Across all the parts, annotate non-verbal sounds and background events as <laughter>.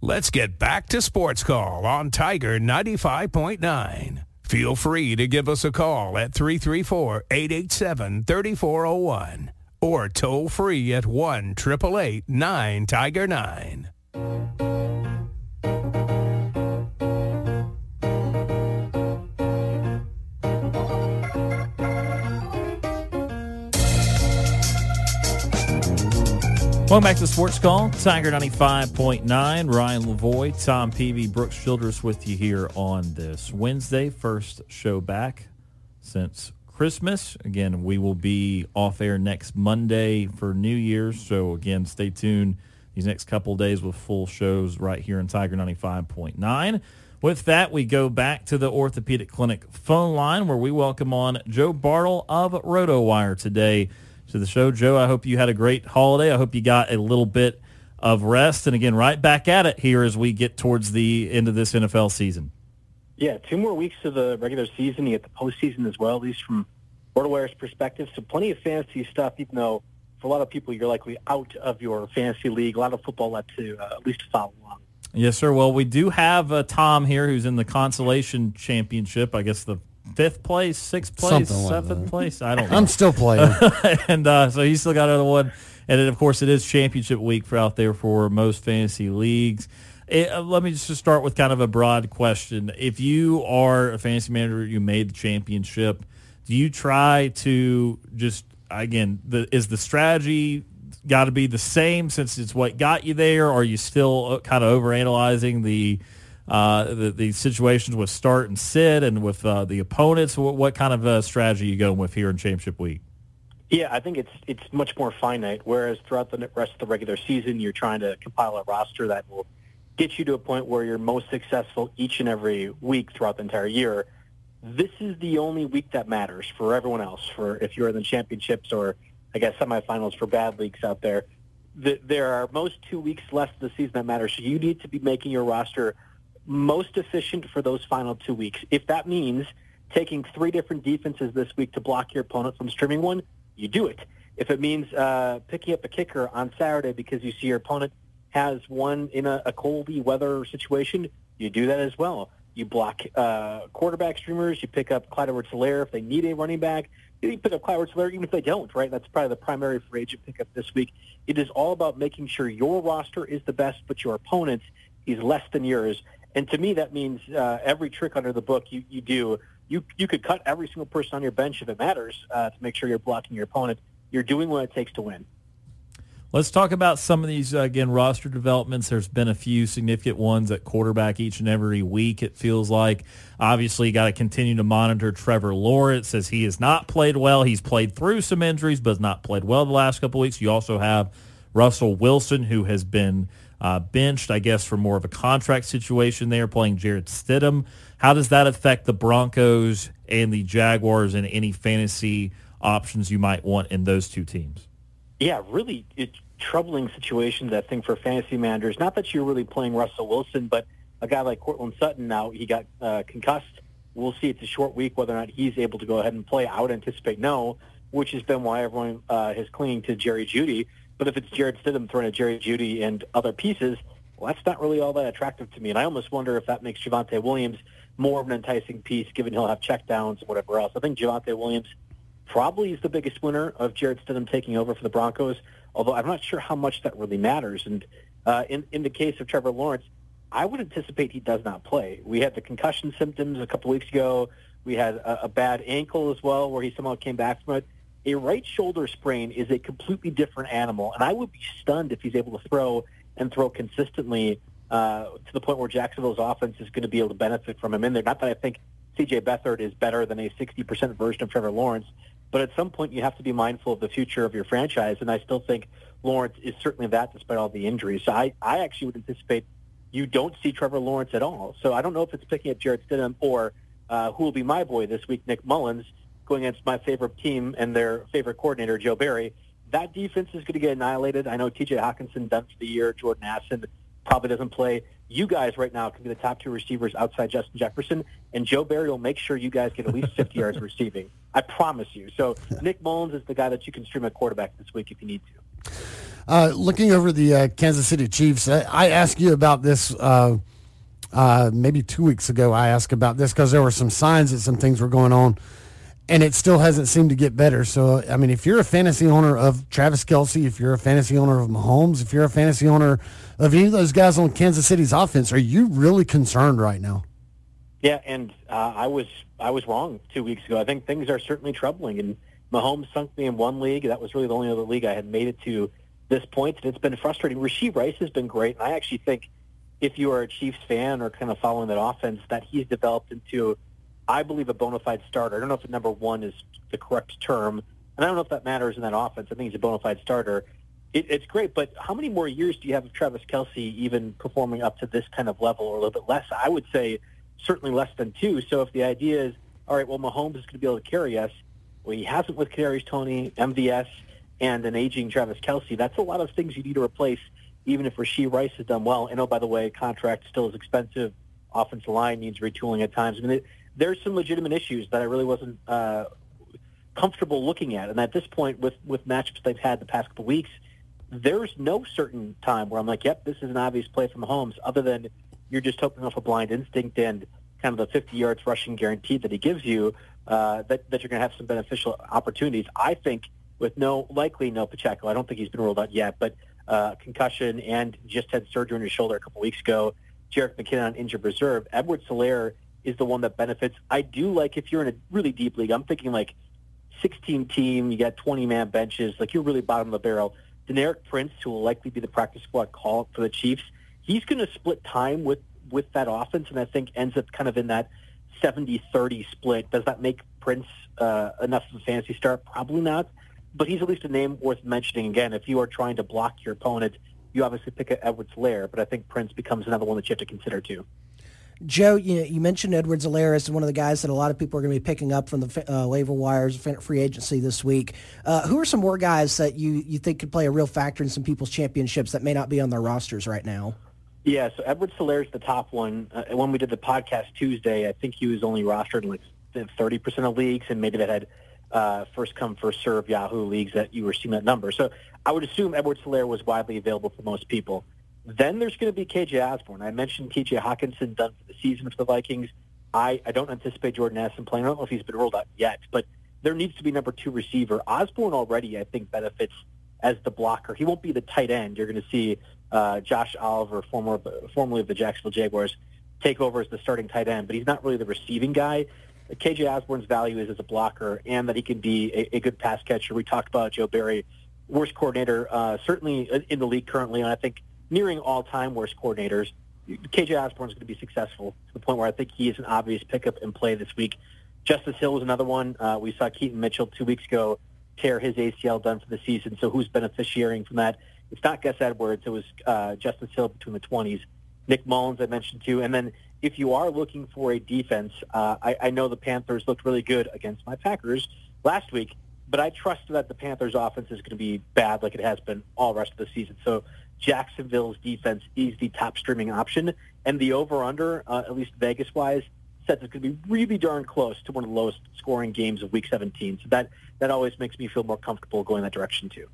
Let's get back to Sports Call on Tiger 95.9. Feel free to give us a call at 334-887-3401 or toll free at 1-888-9-TIGER Welcome back to Sports Call, Tiger 95.9. Ryan Lavoie, Tom Peavy, Brooks Childress with you here on this Wednesday. First show back since Christmas. Again, we will be off air next Monday for New Year's. So again, stay tuned these next couple days with full shows right here in Tiger 95.9. With that, we go back to the Orthopedic Clinic phone line where we welcome on Joe Bartel of RotoWire today to the show. Joe, I hope you had a great holiday. I hope you got a little bit of rest. And again, right back at it here as we get towards the end of this NFL season. Yeah, two more weeks of the regular season. You get the postseason as well, at least from RotoWire's perspective. So plenty of fantasy stuff, even though for a lot of people you're likely out of your fantasy league. A lot of football left to uh, at least follow along. Yes, sir. Well, we do have uh, Tom here who's in the consolation championship. I guess the fifth place, sixth place, Something like seventh that. place. I don't know. I'm still playing. <laughs> and uh, so he's still got another one. And then, of course, it is championship week for out there for most fantasy leagues. Eh, uh, let me just start with kind of a broad question. If you are a fantasy manager, you made the championship, do you try to just, again, the, is the strategy got to be the same since it's what got you there? Or are you still uh, kind of overanalyzing the, uh, the, the situations with start and sit and with uh, the opponents? What, what kind of uh, strategy are you going with here in championship week? Yeah, I think it's it's much more finite. Whereas throughout the rest of the regular season, you're trying to compile a roster that will get you to a point where you're most successful each and every week throughout the entire year. This is the only week that matters for everyone else. For if you're in the championships or I guess semifinals for bad leagues out there, the, there are most two weeks left of the season that matter. So you need to be making your roster most efficient for those final two weeks. If that means taking three different defenses this week to block your opponent from streaming one, you do it. If it means uh, picking up a kicker on Saturday because you see your opponent has one in a, a coldy weather situation, you do that as well. You block uh, quarterback streamers. You pick up Clyde Edwards-Helaire if they need a running back. You pick up Clyde Edwards-Helaire even if they don't, right? That's probably the primary free agent pickup this week. It is all about making sure your roster is the best, but your opponent is less than yours. And to me, that means uh, every trick under the book you, you do, you, you could cut every single person on your bench if it matters uh, to make sure you're blocking your opponent. You're doing what it takes to win. Let's talk about some of these, uh, again, roster developments. There's been a few significant ones at quarterback each and every week, it feels like. Obviously, you got to continue to monitor Trevor Lawrence as he has not played well. He's played through some injuries, but has not played well the last couple weeks. You also have Russell Wilson, who has been uh, benched, I guess, for more of a contract situation there, playing Jarrett Stidham. How does that affect the Broncos and the Jaguars and any fantasy options you might want in those two teams? Yeah, really it's troubling situations, I think, for fantasy managers. Not that you're really playing Russell Wilson, but a guy like Courtland Sutton now, he got uh, concussed. We'll see. It's a short week whether or not he's able to go ahead and play. I would anticipate no, which has been why everyone uh, is clinging to Jerry Jeudy. But if it's Jarrett Stidham throwing at Jerry Jeudy and other pieces, well, that's not really all that attractive to me. And I almost wonder if that makes Javonte Williams more of an enticing piece, given he'll have checkdowns and whatever else. I think Javonte Williams probably is the biggest winner of Jarrett Stidham taking over for the Broncos, although I'm not sure how much that really matters. And uh, in, in the case of Trevor Lawrence, I would anticipate he does not play. We had the concussion symptoms a couple weeks ago. We had a, a bad ankle as well where he somehow came back from it. A right shoulder sprain is a completely different animal, and I would be stunned if he's able to throw and throw consistently uh, to the point where Jacksonville's offense is going to be able to benefit from him in there. Not that I think C.J. Beathard is better than a 60% version of Trevor Lawrence, but at some point you have to be mindful of the future of your franchise, and I still think Lawrence is certainly that despite all the injuries. So I, I actually would anticipate you don't see Trevor Lawrence at all. So I don't know if it's picking up Jarrett Stidham or uh, who will be my boy this week, Nick Mullens, going against my favorite team and their favorite coordinator, Joe Barry. That defense is going to get annihilated. I know T.J. Hockenson done for the year. Jordan Addison probably doesn't play. You guys right now can be the top two receivers outside Justin Jefferson, and Joe Barry will make sure you guys get at least 50 <laughs> yards receiving. I promise you. So Nick Mullens is the guy that you can stream at quarterback this week if you need to. Uh, looking over the uh, Kansas City Chiefs, I, I, asked you about this uh, uh maybe two weeks ago. I asked about this because there were some signs that some things were going on, and it still hasn't seemed to get better. So, I mean, if you're a fantasy owner of Travis Kelce, if you're a fantasy owner of Mahomes, if you're a fantasy owner of any of those guys on Kansas City's offense, are you really concerned right now? Yeah, and uh, I was I was wrong two weeks ago. I think things are certainly troubling, and Mahomes sunk me in one league. That was really the only other league I had made it to this point, and it's been frustrating. Rashee Rice has been great, and I actually think if you are a Chiefs fan or kind of following that offense, that he's developed into, I believe, a bona fide starter. I don't know if the number one is the correct term, and I don't know if that matters in that offense. I think he's a bona fide starter. It, it's great, but how many more years do you have of Travis Kelce even performing up to this kind of level or a little bit less? I would say certainly less than two. So if the idea is, all right, well, Mahomes is going to be able to carry us, well, he hasn't with Kadarius Toney, MVS, and an aging Travis Kelce. That's a lot of things you need to replace, even if Rashee Rice has done well. And oh, by the way, contract still is expensive. Offensive line needs retooling at times. I mean, there's some legitimate issues that I really wasn't uh, comfortable looking at. And at this point, with with matchups they've had the past couple weeks, there's no certain time where I'm like, yep, this is an obvious play from Mahomes, other than you're just hoping off a blind instinct and kind of the 50 yards rushing guarantee that he gives you, uh, that, that you're going to have some beneficial opportunities. I think with no, likely no Pacheco. I don't think he's been ruled out yet, but uh, concussion and just had surgery on his shoulder a couple weeks ago. Jerick McKinnon on injured reserve. Edwards-Helaire is the one that benefits. I do like if you're in a really deep league, I'm thinking like 16 team, you got 20 man benches, like you're really bottom of the barrel. Deneric Prince, who will likely be the practice squad call for the Chiefs, he's going to split time with with that offense, and I think ends up kind of in that 70-30 split. Does that make Prince uh, enough of a fantasy start? Probably not, but he's at least a name worth mentioning. Again, if you are trying to block your opponent, you obviously pick Edwards-Helaire, but I think Prince becomes another one that you have to consider too. Joe, you, you mentioned Edwards-Helaire as one of the guys that a lot of people are going to be picking up from the uh, waiver wires, free agency this week. Uh, who are some more guys that you, you think could play a real factor in some people's championships that may not be on their rosters right now? Yeah, so Edwards-Helaire is the top one. Uh, when we did the podcast Tuesday, I think he was only rostered in like 30% of leagues, and maybe that had uh, first come, first serve Yahoo leagues that you were seeing that number. So I would assume Edwards-Helaire was widely available for most people. Then there's going to be KJ Osborn. I mentioned TJ Hockenson done for the season for the Vikings. I, I don't anticipate Jordan Addison playing. I don't know if he's been ruled out yet, but there needs to be number two receiver. Osborn already, I think, benefits as the blocker. He won't be the tight end. You're going to see uh, Josh Oliver, former, formerly of the Jacksonville Jaguars, take over as the starting tight end, but he's not really the receiving guy. KJ Osborn's value is as a blocker and that he can be a, a good pass catcher. We talked about Joe Barry, worst coordinator, uh, certainly in the league currently, and I think nearing all-time worst coordinators. KJ Osborn is going to be successful to the point where I think he is an obvious pickup and play this week. Justice Hill is another one. Uh, we saw Keaton Mitchell two weeks ago tear his ACL done for the season. So who's beneficiarying from that? It's not Gus Edwards. It was uh, Justice Hill between the 20s. Nick Mullens I mentioned too. And then if you are looking for a defense, uh, I, I know the Panthers looked really good against my Packers last week, but I trust that the Panthers offense is going to be bad like it has been all rest of the season. So Jacksonville's defense is the top streaming option, and the over/under, uh, at least Vegas-wise, says it's going to be really darn close to one of the lowest scoring games of Week 17. So that that always makes me feel more comfortable going that direction too.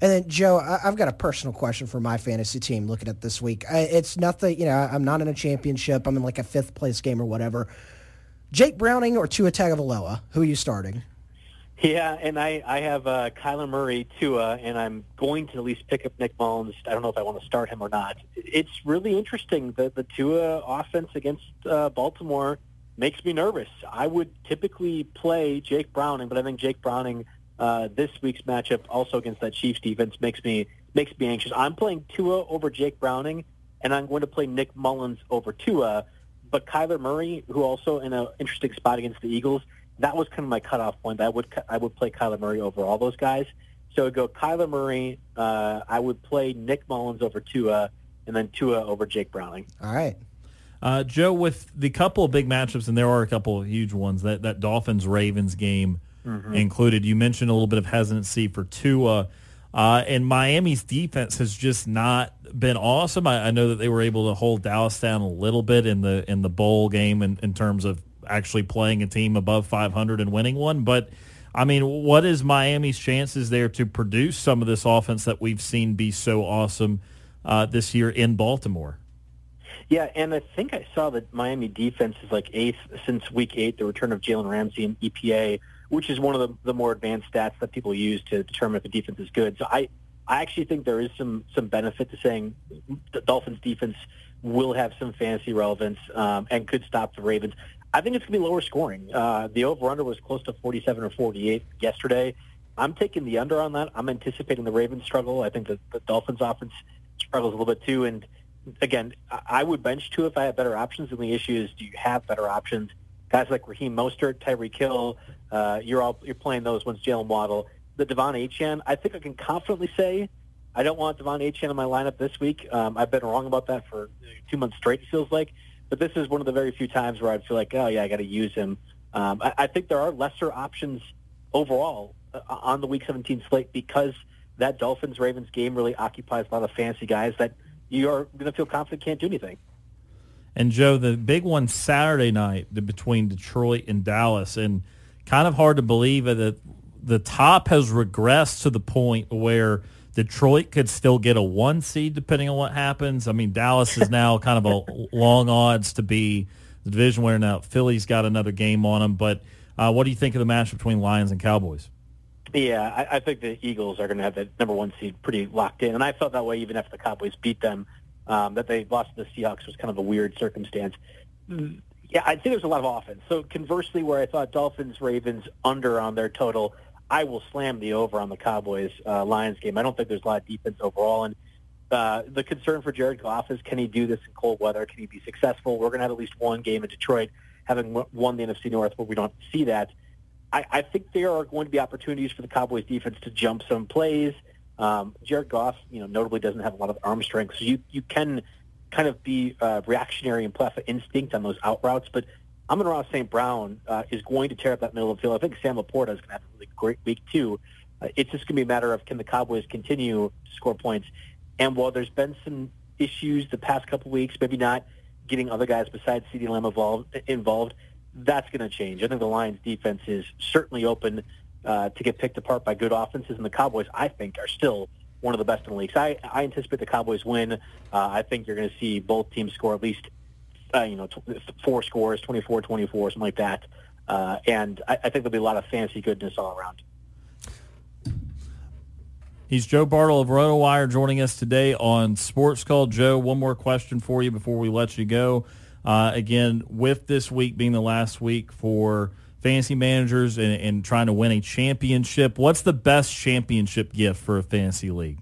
And then Joe, I've got a personal question for my fantasy team. Looking at this week, it's nothing. You know, I'm not in a championship. I'm in like a fifth place game or whatever. Jake Browning or Tua Tagovailoa? Who are you starting? Yeah, and I, I have uh, Kyler Murray, Tua, and I'm going to at least pick up Nick Mullens. I don't know if I want to start him or not. It's really interesting. The, the Tua offense against uh, Baltimore makes me nervous. I would typically play Jake Browning, but I think Jake Browning uh, this week's matchup also against that Chiefs defense makes me makes me anxious. I'm playing Tua over Jake Browning, and I'm going to play Nick Mullens over Tua. But Kyler Murray, who also in an interesting spot against the Eagles – that was kind of my cutoff point. I would I would play Kyler Murray over all those guys. So I would go Kyler Murray. Uh, I would play Nick Mullens over Tua, and then Tua over Jake Browning. All right. Uh, Joe, with the couple of big matchups, and there are a couple of huge ones, that, that Dolphins Ravens game mm-hmm. included. You mentioned a little bit of hesitancy for Tua. Uh, and Miami's defense has just not been awesome. I, I, know that they were able to hold Dallas down a little bit in the in the bowl game in, in terms of actually playing a team above 500 and winning one. But I mean, what is Miami's chances there to produce some of this offense that we've seen be so awesome uh, this year in Baltimore? Yeah, and I think I saw that Miami defense is like eighth since week eight, the return of Jalen Ramsey and EPA, which is one of the, the more advanced stats that people use to determine if a defense is good. So I, I actually think there is some some benefit to saying the Dolphins defense will have some fantasy relevance um, and could stop the Ravens. I think it's going to be lower scoring. Uh, the over-under was close to 47 or 48 yesterday. I'm taking the under on that. I'm anticipating the Ravens struggle. I think that the Dolphins offense struggles a little bit too. And again, I would bench Tua if I had better options. And the issue is, do you have better options? Guys like Raheem Mostert, Tyreek Hill, uh, you're all you're playing those ones. Jaylen Waddle, the De'Von Achane. I think I can confidently say I don't want De'Von Achane in my lineup this week. Um, I've been wrong about that for two months straight. It feels like, but this is one of the very few times where I feel like, oh yeah, I got to use him. Um, I, I think there are lesser options overall uh, on the Week 17 slate because that Dolphins Ravens game really occupies a lot of fancy guys that you are going to feel confident can't do anything. And Joe, the big one Saturday night between Detroit and Dallas, and kind of hard to believe that the top has regressed to the point where Detroit could still get a one seed depending on what happens. I mean, Dallas is now <laughs> kind of a long odds to be the division winner. Now Philly's got another game on them, but uh, what do you think of the match between Lions and Cowboys? Yeah, I, I think the Eagles are going to have the number one seed pretty locked in, and I felt that way even after the Cowboys beat them. Um, that they lost to the Seahawks was kind of a weird circumstance. Yeah, I'd say there's a lot of offense. So conversely, where I thought Dolphins Ravens under on their total, I will slam the over on the Cowboys uh, Lions game. I don't think there's a lot of defense overall, and uh, the concern for Jared Goff is can he do this in cold weather? Can he be successful? We're going to have at least one game in Detroit, having won the NFC North, but we don't see that. I, I think there are going to be opportunities for the Cowboys defense to jump some plays. Um, Jared Goff, you know, notably doesn't have a lot of arm strength, so you you can kind of be uh, reactionary and play off instinct on those out routes, but Amon-Ra St. Brown uh, is going to tear up that middle of the field. I think Sam LaPorta is going to have a really great week too. Uh, it's just going to be a matter of can the Cowboys continue to score points. And while there's been some issues the past couple weeks, maybe not getting other guys besides CeeDee Lamb involved, involved that's going to change. I think the Lions' defense is certainly open uh, to get picked apart by good offenses, and the Cowboys, I think, are still one of the best in the league. So I, I anticipate the Cowboys win. Uh, I think you're going to see both teams score at least uh, you know, four scores, 24-24, something like that. Uh, and I, I, think there'll be a lot of fancy goodness all around. He's Joe Bartel of RotoWire joining us today on Sports Call. Joe, one more question for you before we let you go. Uh, again, with this week being the last week for fantasy managers and, and trying to win a championship, what's the best championship gift for a fantasy league?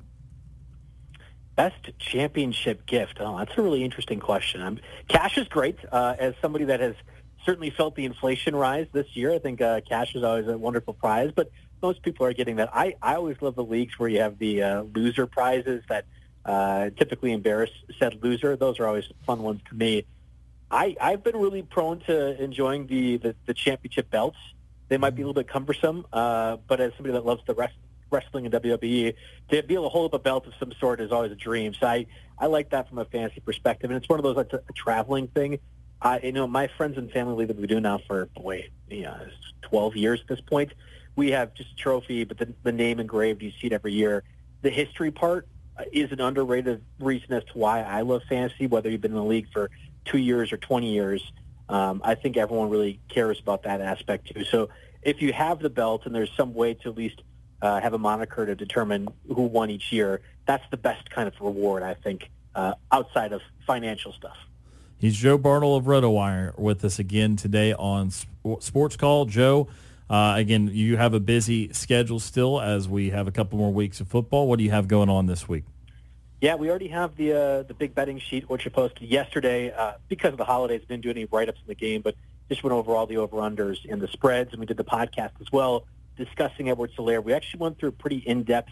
Best championship gift. Oh, that's a really interesting question. Um, cash is great. Uh, as somebody that has certainly felt the inflation rise this year, I think uh, cash is always a wonderful prize. But most people are getting that. I, I always love the leagues where you have the uh, loser prizes that uh, typically embarrass said loser. Those are always fun ones to me. I, I've been really prone to enjoying the, the, the championship belts. They might be a little bit cumbersome, uh, but as somebody that loves the rest wrestling in WWE, to be able to hold up a belt of some sort is always a dream. So I, I like that from a fantasy perspective. And it's one of those, like a, traveling thing. I, you know, my friends and family that we do now for, boy, you know, 12 years at this point, we have just a trophy, but the, the name engraved, you see it every year. The history part is an underrated reason as to why I love fantasy, whether you've been in the league for two years or 20 years. Um, I think everyone really cares about that aspect too. So if you have the belt and there's some way to at least uh, have a moniker to determine who won each year. That's the best kind of reward, I think, uh, outside of financial stuff. He's Joe Bartel of RotoWire with us again today on Sports Call. Joe, uh, again, you have a busy schedule still as we have a couple more weeks of football. What do you have going on this week? Yeah, we already have the uh, the big betting sheet, which I posted yesterday. Uh, because of the holidays, didn't do any write-ups in the game, but just went over all the over-unders and the spreads, and we did the podcast as well discussing Edwards-Helaire. We actually went through pretty in-depth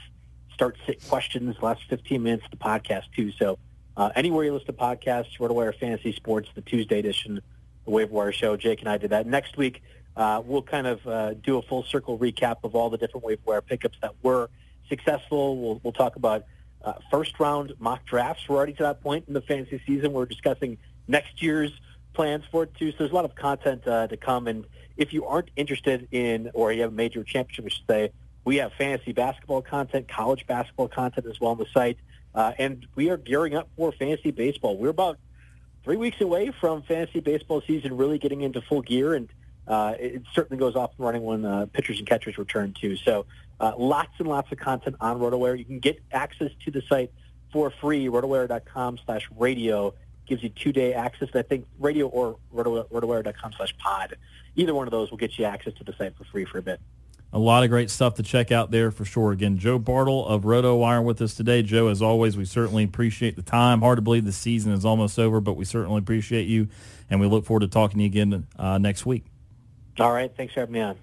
start sit questions last 15 minutes of the podcast too. So uh, anywhere you listen to podcasts, RotoWire Fantasy Sports, the Tuesday edition, the Waiver Wire Show, Jake and I did that. Next week, uh, we'll kind of uh, do a full circle recap of all the different waiver wire pickups that were successful. We'll, we'll talk about uh, first round mock drafts. We're already to that point in the fantasy season. We're discussing next year's plans for it too. So there's a lot of content uh, to come. And if you aren't interested in, or you have a major championship, we should say, we have fantasy basketball content, college basketball content as well on the site. Uh, and we are gearing up for fantasy baseball. We're about three weeks away from fantasy baseball season really getting into full gear. And uh, it certainly goes off and running when uh, pitchers and catchers return too. So uh, lots and lots of content on RotoWire. You can get access to the site for free. RotoWire.com slash radio gives you two-day access. I think radio or rotowire.com slash pod. Either one of those will get you access to the site for free for a bit. A lot of great stuff to check out there for sure. Again, Joe Bartel of RotoWire with us today. Joe, as always, we certainly appreciate the time. Hard to believe the season is almost over, but we certainly appreciate you, and we look forward to talking to you again uh, next week. All right. Thanks for having me on.